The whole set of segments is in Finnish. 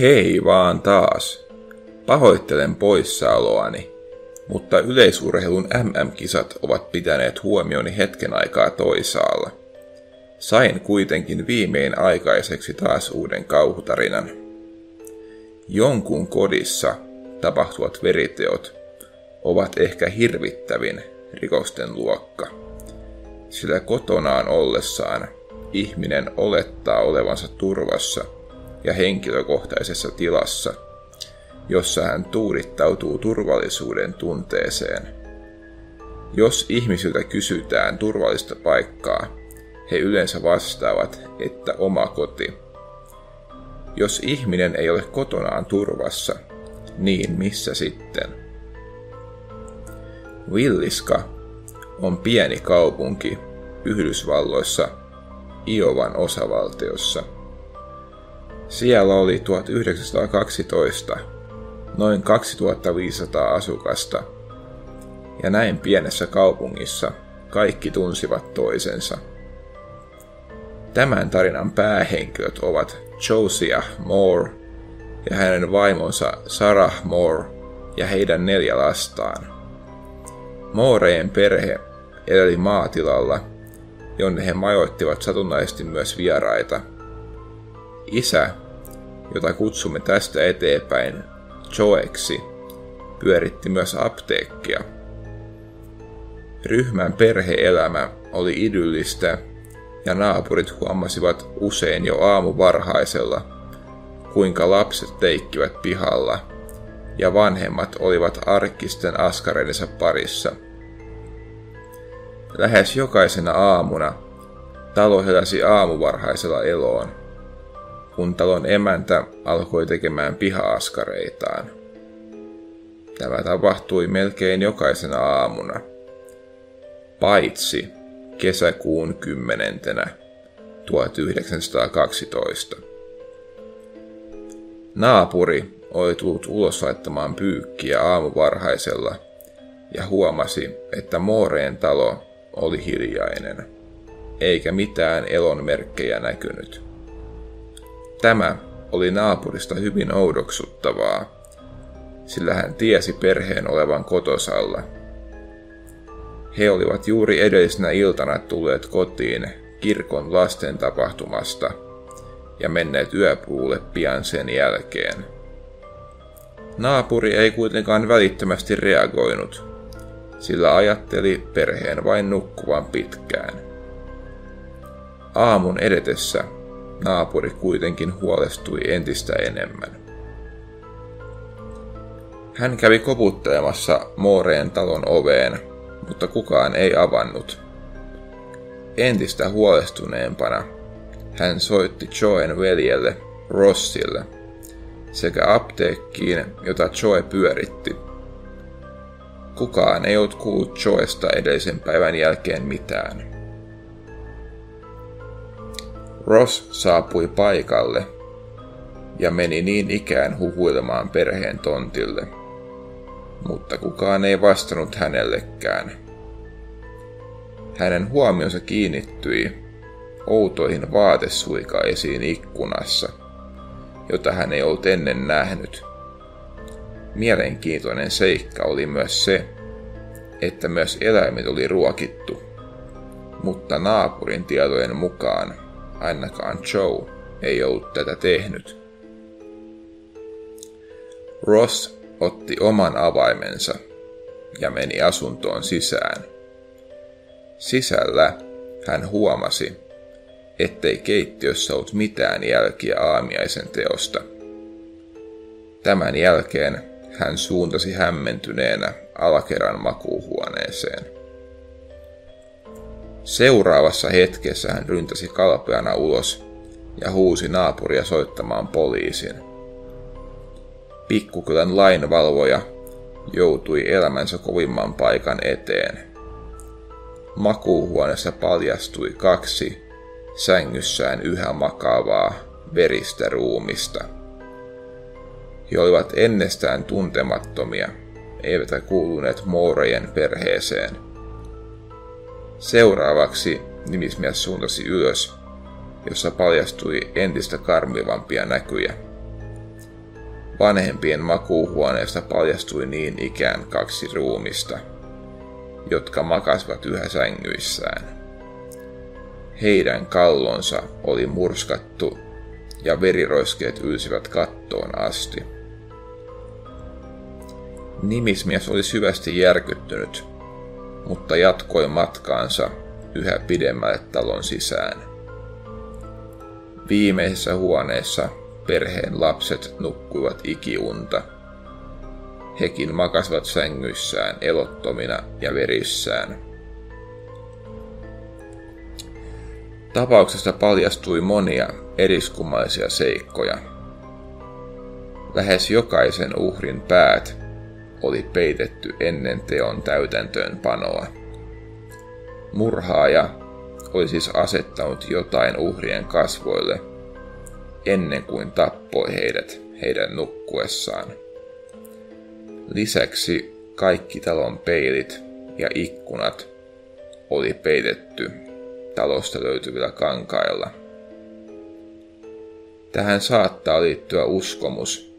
Hei vaan taas. Pahoittelen poissaoloani, mutta yleisurheilun MM-kisat ovat pitäneet huomioni hetken aikaa toisaalla. Sain kuitenkin viimein aikaiseksi taas uuden kauhutarinan. Jonkun kodissa tapahtuvat veriteot ovat ehkä hirvittävin rikosten luokka, sillä kotonaan ollessaan ihminen olettaa olevansa turvassa ja henkilökohtaisessa tilassa, jossa hän tuudittautuu turvallisuuden tunteeseen. Jos ihmisiltä kysytään turvallista paikkaa, he yleensä vastaavat, että oma koti. Jos ihminen ei ole kotonaan turvassa, niin missä sitten? Villiska on pieni kaupunki Yhdysvalloissa Iovan osavaltiossa. Siellä oli 1912 noin 2500 asukasta, ja näin pienessä kaupungissa kaikki tunsivat toisensa. Tämän tarinan päähenkilöt ovat Josiah Moore ja hänen vaimonsa Sarah Moore ja heidän neljä lastaan. Mooreen perhe eli maatilalla, jonne he majoittivat satunnaisesti myös vieraita. Isä, jota kutsumme tästä eteenpäin Joeksi, pyöritti myös apteekkia. Ryhmän perheelämä oli idyllistä ja naapurit huomasivat usein jo aamuvarhaisella, kuinka lapset teikkivät pihalla ja vanhemmat olivat arkisten askareidensa parissa. Lähes jokaisena aamuna talo heräsi aamuvarhaisella eloon, kun talon emäntä alkoi tekemään piha-askareitaan. Tämä tapahtui melkein jokaisena aamuna, paitsi kesäkuun kymmenentenä 1912. Naapuri oli tullut ulos laittamaan pyykkiä aamuvarhaisella ja huomasi, että Mooreen talo oli hiljainen, eikä mitään elonmerkkejä näkynyt. Tämä oli naapurista hyvin oudoksuttavaa, sillä hän tiesi perheen olevan kotosalla – he olivat juuri edellisenä iltana tulleet kotiin kirkon lasten tapahtumasta ja menneet yöpuulle pian sen jälkeen. Naapuri ei kuitenkaan välittömästi reagoinut, sillä ajatteli perheen vain nukkuvan pitkään. Aamun edetessä naapuri kuitenkin huolestui entistä enemmän. Hän kävi koputtelemassa Mooreen talon oveen mutta kukaan ei avannut. Entistä huolestuneempana hän soitti Joen veljelle, Rossille, sekä apteekkiin, jota Joe pyöritti. Kukaan ei ollut kuullut Joesta edellisen päivän jälkeen mitään. Ross saapui paikalle ja meni niin ikään huhuilemaan perheen tontille – mutta kukaan ei vastannut hänellekään. Hänen huomionsa kiinnittyi outoihin vaatesuikaisiin ikkunassa, jota hän ei ollut ennen nähnyt. Mielenkiintoinen seikka oli myös se, että myös eläimet oli ruokittu, mutta naapurin tietojen mukaan ainakaan Joe ei ollut tätä tehnyt. Ross otti oman avaimensa ja meni asuntoon sisään. Sisällä hän huomasi, ettei keittiössä ollut mitään jälkiä aamiaisen teosta. Tämän jälkeen hän suuntasi hämmentyneenä alakerran makuuhuoneeseen. Seuraavassa hetkessä hän ryntäsi kalpeana ulos ja huusi naapuria soittamaan poliisin pikkukylän lainvalvoja joutui elämänsä kovimman paikan eteen. Makuuhuoneessa paljastui kaksi sängyssään yhä makaavaa veristä ruumista. He olivat ennestään tuntemattomia, eivätkä kuuluneet Moorejen perheeseen. Seuraavaksi nimismies suuntasi ylös, jossa paljastui entistä karmivampia näkyjä. Vanhempien makuuhuoneesta paljastui niin ikään kaksi ruumista, jotka makasivat yhä sängyissään. Heidän kallonsa oli murskattu ja veriroiskeet ylsivät kattoon asti. Nimismies oli syvästi järkyttynyt, mutta jatkoi matkaansa yhä pidemmälle talon sisään. Viimeisessä huoneessa perheen lapset nukkuivat ikiunta. Hekin makasivat sängyissään elottomina ja verissään. Tapauksesta paljastui monia eriskummaisia seikkoja. Lähes jokaisen uhrin päät oli peitetty ennen teon täytäntöönpanoa. Murhaaja oli siis asettanut jotain uhrien kasvoille ennen kuin tappoi heidät heidän nukkuessaan. Lisäksi kaikki talon peilit ja ikkunat oli peitetty talosta löytyvillä kankailla. Tähän saattaa liittyä uskomus,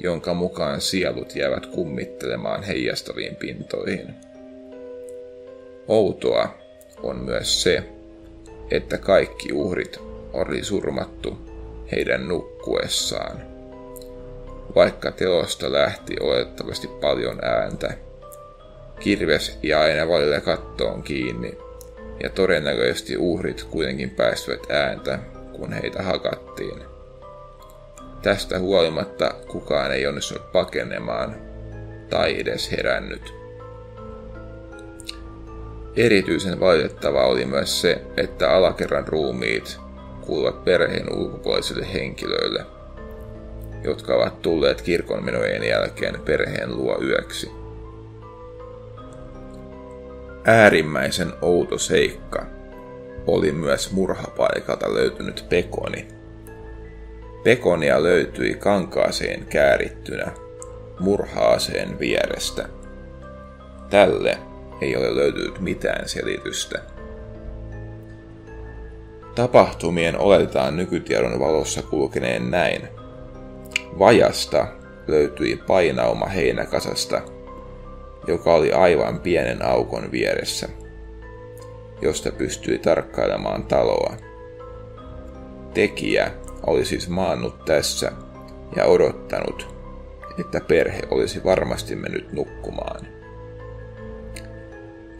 jonka mukaan sielut jäävät kummittelemaan heijastaviin pintoihin. Outoa on myös se, että kaikki uhrit oli surmattu heidän nukkuessaan. Vaikka teosta lähti olettavasti paljon ääntä, kirves ja aina välillä kattoon kiinni, ja todennäköisesti uhrit kuitenkin pääsivät ääntä, kun heitä hakattiin. Tästä huolimatta kukaan ei onnistunut pakenemaan tai edes herännyt. Erityisen valitettavaa oli myös se, että alakerran ruumiit kuuluvat perheen ulkopuolisille henkilöille, jotka ovat tulleet kirkonmenojen jälkeen perheen luo yöksi. Äärimmäisen outo seikka oli myös murhapaikalta löytynyt pekoni. Pekonia löytyi kankaaseen käärittynä murhaaseen vierestä. Tälle ei ole löytynyt mitään selitystä. Tapahtumien oletetaan nykytiedon valossa kulkeneen näin. Vajasta löytyi painauma heinäkasasta, joka oli aivan pienen aukon vieressä, josta pystyi tarkkailemaan taloa. Tekijä oli siis maannut tässä ja odottanut, että perhe olisi varmasti mennyt nukkumaan.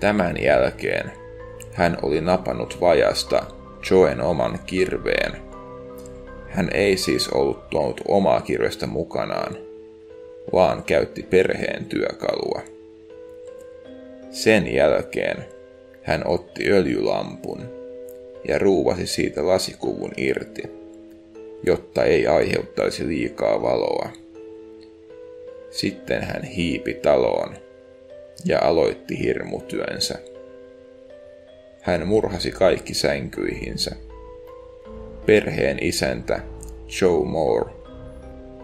Tämän jälkeen hän oli napannut vajasta Joen oman kirveen. Hän ei siis ollut tuonut omaa kirvestä mukanaan, vaan käytti perheen työkalua. Sen jälkeen hän otti öljylampun ja ruuvasi siitä lasikuvun irti, jotta ei aiheuttaisi liikaa valoa. Sitten hän hiipi taloon ja aloitti hirmutyönsä. Hän murhasi kaikki sänkyihinsä. Perheen isäntä Joe Moore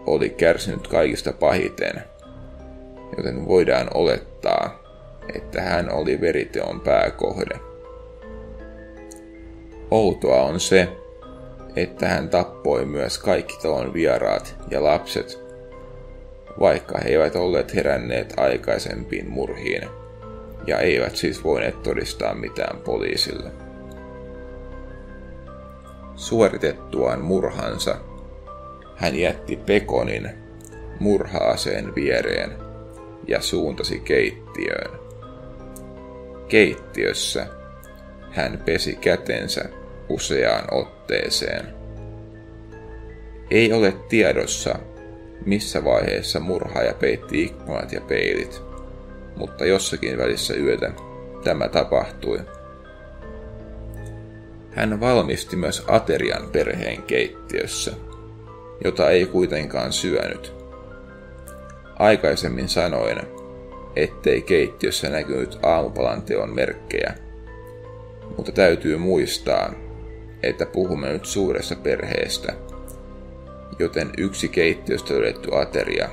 oli kärsinyt kaikista pahiten, joten voidaan olettaa, että hän oli veriteon pääkohde. Outoa on se, että hän tappoi myös kaikki talon vieraat ja lapset, vaikka he eivät olleet heränneet aikaisempiin murhiin ja eivät siis voineet todistaa mitään poliisille. Suoritettuaan murhansa, hän jätti Pekonin murhaaseen viereen ja suuntasi keittiöön. Keittiössä hän pesi kätensä useaan otteeseen. Ei ole tiedossa, missä vaiheessa murhaaja peitti ikkunat ja peilit mutta jossakin välissä yötä tämä tapahtui. Hän valmisti myös aterian perheen keittiössä, jota ei kuitenkaan syönyt. Aikaisemmin sanoin, ettei keittiössä näkynyt aamupalan teon merkkejä, mutta täytyy muistaa, että puhumme nyt suuresta perheestä, joten yksi keittiöstä löydetty ateria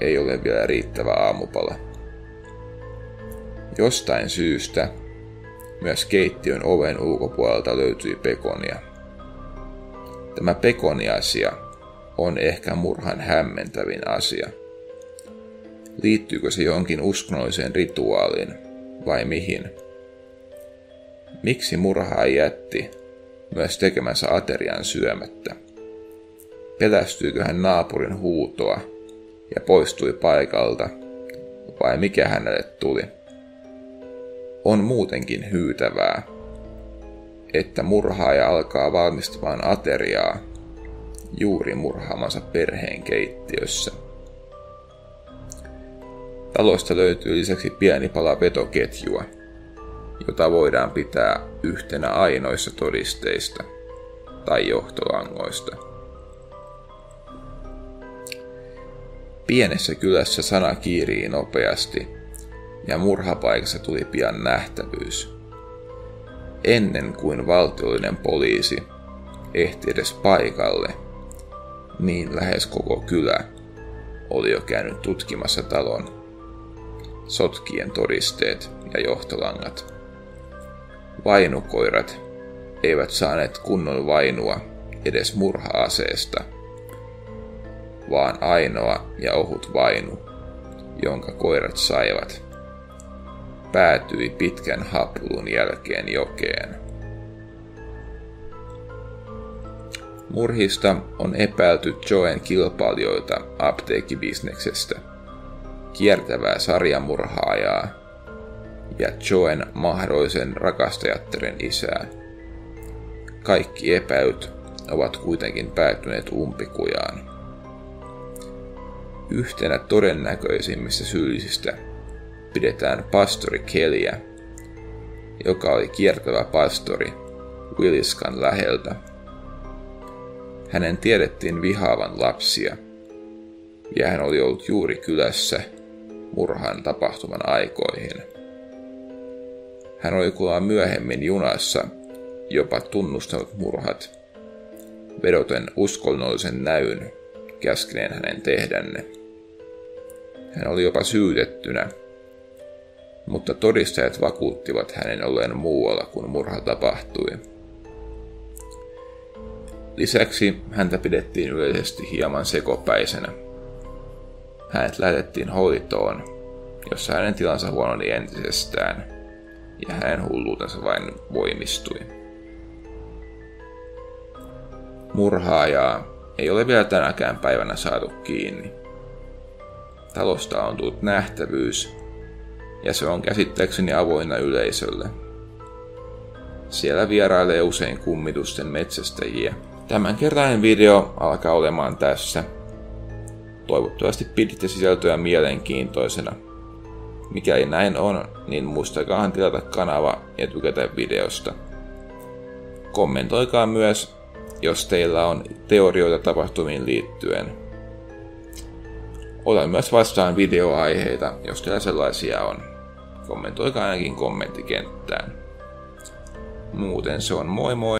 ei ole vielä riittävä aamupala. Jostain syystä myös keittiön oven ulkopuolelta löytyi pekonia. Tämä pekoniasia on ehkä murhan hämmentävin asia. Liittyykö se johonkin uskonnolliseen rituaaliin vai mihin? Miksi murhaa jätti myös tekemänsä aterian syömättä? Pelästyykö hän naapurin huutoa ja poistui paikalta, vai mikä hänelle tuli? On muutenkin hyytävää, että murhaaja alkaa valmistamaan ateriaa juuri murhaamansa perheen keittiössä. Talosta löytyy lisäksi pieni pala vetoketjua, jota voidaan pitää yhtenä ainoissa todisteista tai johtolangoista. Pienessä kylässä sana kiirii nopeasti ja murhapaikassa tuli pian nähtävyys. Ennen kuin valtiollinen poliisi ehti edes paikalle, niin lähes koko kylä oli jo käynyt tutkimassa talon sotkien todisteet ja johtolangat. Vainukoirat eivät saaneet kunnon vainua edes murha-aseesta, vaan ainoa ja ohut vainu, jonka koirat saivat, päätyi pitkän hapulun jälkeen jokeen. Murhista on epäilty Joen kilpailijoita apteekkibisneksestä, kiertävää sarjamurhaajaa ja Joen mahdollisen rakastajattaren isää. Kaikki epäyt ovat kuitenkin päätyneet umpikujaan. Yhtenä todennäköisimmistä syyllisistä pidetään pastori Keliä, joka oli kiertävä pastori Williskan läheltä. Hänen tiedettiin vihaavan lapsia, ja hän oli ollut juuri kylässä murhan tapahtuman aikoihin. Hän oli kuulla myöhemmin junassa jopa tunnustanut murhat, vedoten uskonnollisen näyn käskeneen hänen tehdänne. Hän oli jopa syytettynä, mutta todistajat vakuuttivat hänen olleen muualla, kun murha tapahtui. Lisäksi häntä pidettiin yleisesti hieman sekopäisenä. Hänet lähetettiin hoitoon, jossa hänen tilansa huononi entisestään, ja hänen hulluutensa vain voimistui. Murhaajaa ei ole vielä tänäkään päivänä saatu kiinni. Talosta on tullut nähtävyys, ja se on käsittääkseni avoinna yleisölle. Siellä vierailee usein kummitusten metsästäjiä. Tämänkertainen video alkaa olemaan tässä. Toivottavasti piditte sisältöä mielenkiintoisena. Mikäli näin on, niin muistakaahan tilata kanava ja tykätä videosta. Kommentoikaa myös, jos teillä on teorioita tapahtumiin liittyen. Olen myös vastaan videoaiheita, jos teillä sellaisia on. Kommentoikaa ainakin kommenttikenttään. Muuten se on moi moi!